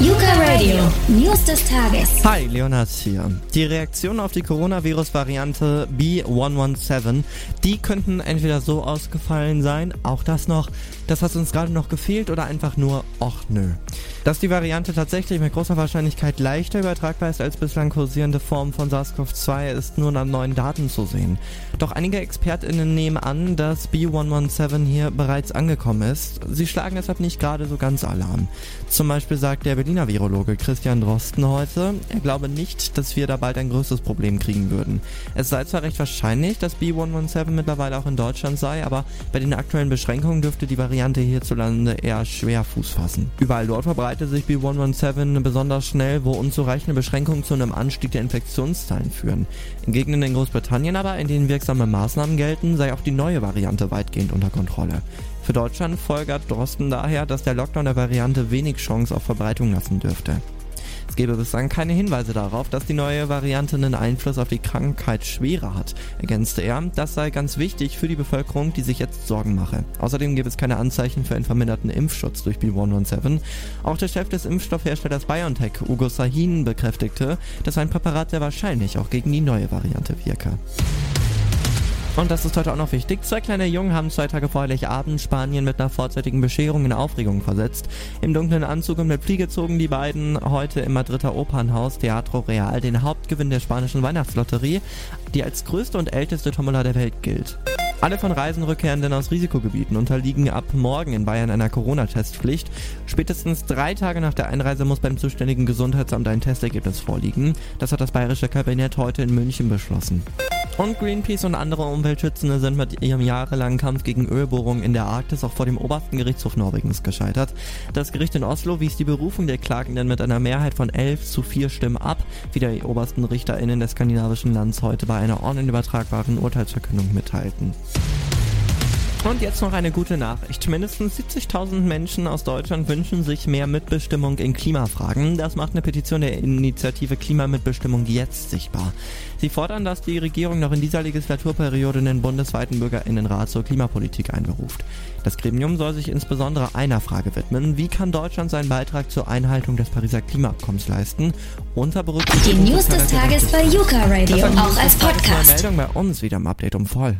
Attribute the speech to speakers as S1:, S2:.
S1: Yuka Radio, News des Tages.
S2: Hi, Leonard hier. Die Reaktionen auf die Coronavirus-Variante B117, die könnten entweder so ausgefallen sein, auch das noch, das hat uns gerade noch gefehlt oder einfach nur, och nö. Dass die Variante tatsächlich mit großer Wahrscheinlichkeit leichter übertragbar ist als bislang kursierende Formen von SARS-CoV-2, ist nur an neuen Daten zu sehen. Doch einige ExpertInnen nehmen an, dass B117 hier bereits angekommen ist. Sie schlagen deshalb nicht gerade so ganz Alarm. Zum Beispiel sagt der Berliner Virologe Christian Drosten heute, er glaube nicht, dass wir da bald ein größeres Problem kriegen würden. Es sei zwar recht wahrscheinlich, dass B117 mittlerweile auch in Deutschland sei, aber bei den aktuellen Beschränkungen dürfte die Variante hierzulande eher schwer Fuß fassen. Überall dort verbreitet sich B117 besonders schnell, wo unzureichende Beschränkungen zu einem Anstieg der Infektionszahlen führen. In Gegenden in Großbritannien aber, in denen wirksame Maßnahmen gelten, sei auch die neue Variante weitgehend unter Kontrolle. Für Deutschland folgert Drosten daher, dass der Lockdown der Variante wenig Chance auf Verbreitung lassen dürfte. Es gebe bislang keine Hinweise darauf, dass die neue Variante einen Einfluss auf die Krankheitsschwere hat, ergänzte er. Das sei ganz wichtig für die Bevölkerung, die sich jetzt Sorgen mache. Außerdem gibt es keine Anzeichen für einen verminderten Impfschutz durch B117. Auch der Chef des Impfstoffherstellers BioNTech, Ugo Sahin, bekräftigte, dass ein Präparat sehr wahrscheinlich auch gegen die neue Variante wirke. Und das ist heute auch noch wichtig. Zwei kleine Jungen haben zwei Tage vor Heiligabend Spanien mit einer vorzeitigen Bescherung in Aufregung versetzt. Im dunklen Anzug und mit Fliege zogen die beiden heute im Madrider Opernhaus Teatro Real den Hauptgewinn der spanischen Weihnachtslotterie, die als größte und älteste Tombola der Welt gilt. Alle von Reisen rückkehrenden aus Risikogebieten unterliegen ab morgen in Bayern einer Corona-Testpflicht. Spätestens drei Tage nach der Einreise muss beim zuständigen Gesundheitsamt ein Testergebnis vorliegen. Das hat das bayerische Kabinett heute in München beschlossen. Und Greenpeace und andere Umweltschützende sind mit ihrem jahrelangen Kampf gegen Ölbohrungen in der Arktis auch vor dem obersten Gerichtshof Norwegens gescheitert. Das Gericht in Oslo wies die Berufung der Klagenden mit einer Mehrheit von 11 zu 4 Stimmen ab, wie die obersten RichterInnen des skandinavischen Landes heute bei einer online übertragbaren Urteilsverkündung mitteilten. Und jetzt noch eine gute Nachricht. Mindestens 70.000 Menschen aus Deutschland wünschen sich mehr Mitbestimmung in Klimafragen. Das macht eine Petition der Initiative Klimamitbestimmung jetzt sichtbar. Sie fordern, dass die Regierung noch in dieser Legislaturperiode den bundesweiten Bürgerinnenrat zur Klimapolitik einberuft. Das Gremium soll sich insbesondere einer Frage widmen. Wie kann Deutschland seinen Beitrag zur Einhaltung des Pariser Klimaabkommens leisten? Unter
S1: Die News des Tages bei Yuka Radio, auch als Podcast.
S2: Meldung bei uns wieder im Update um voll.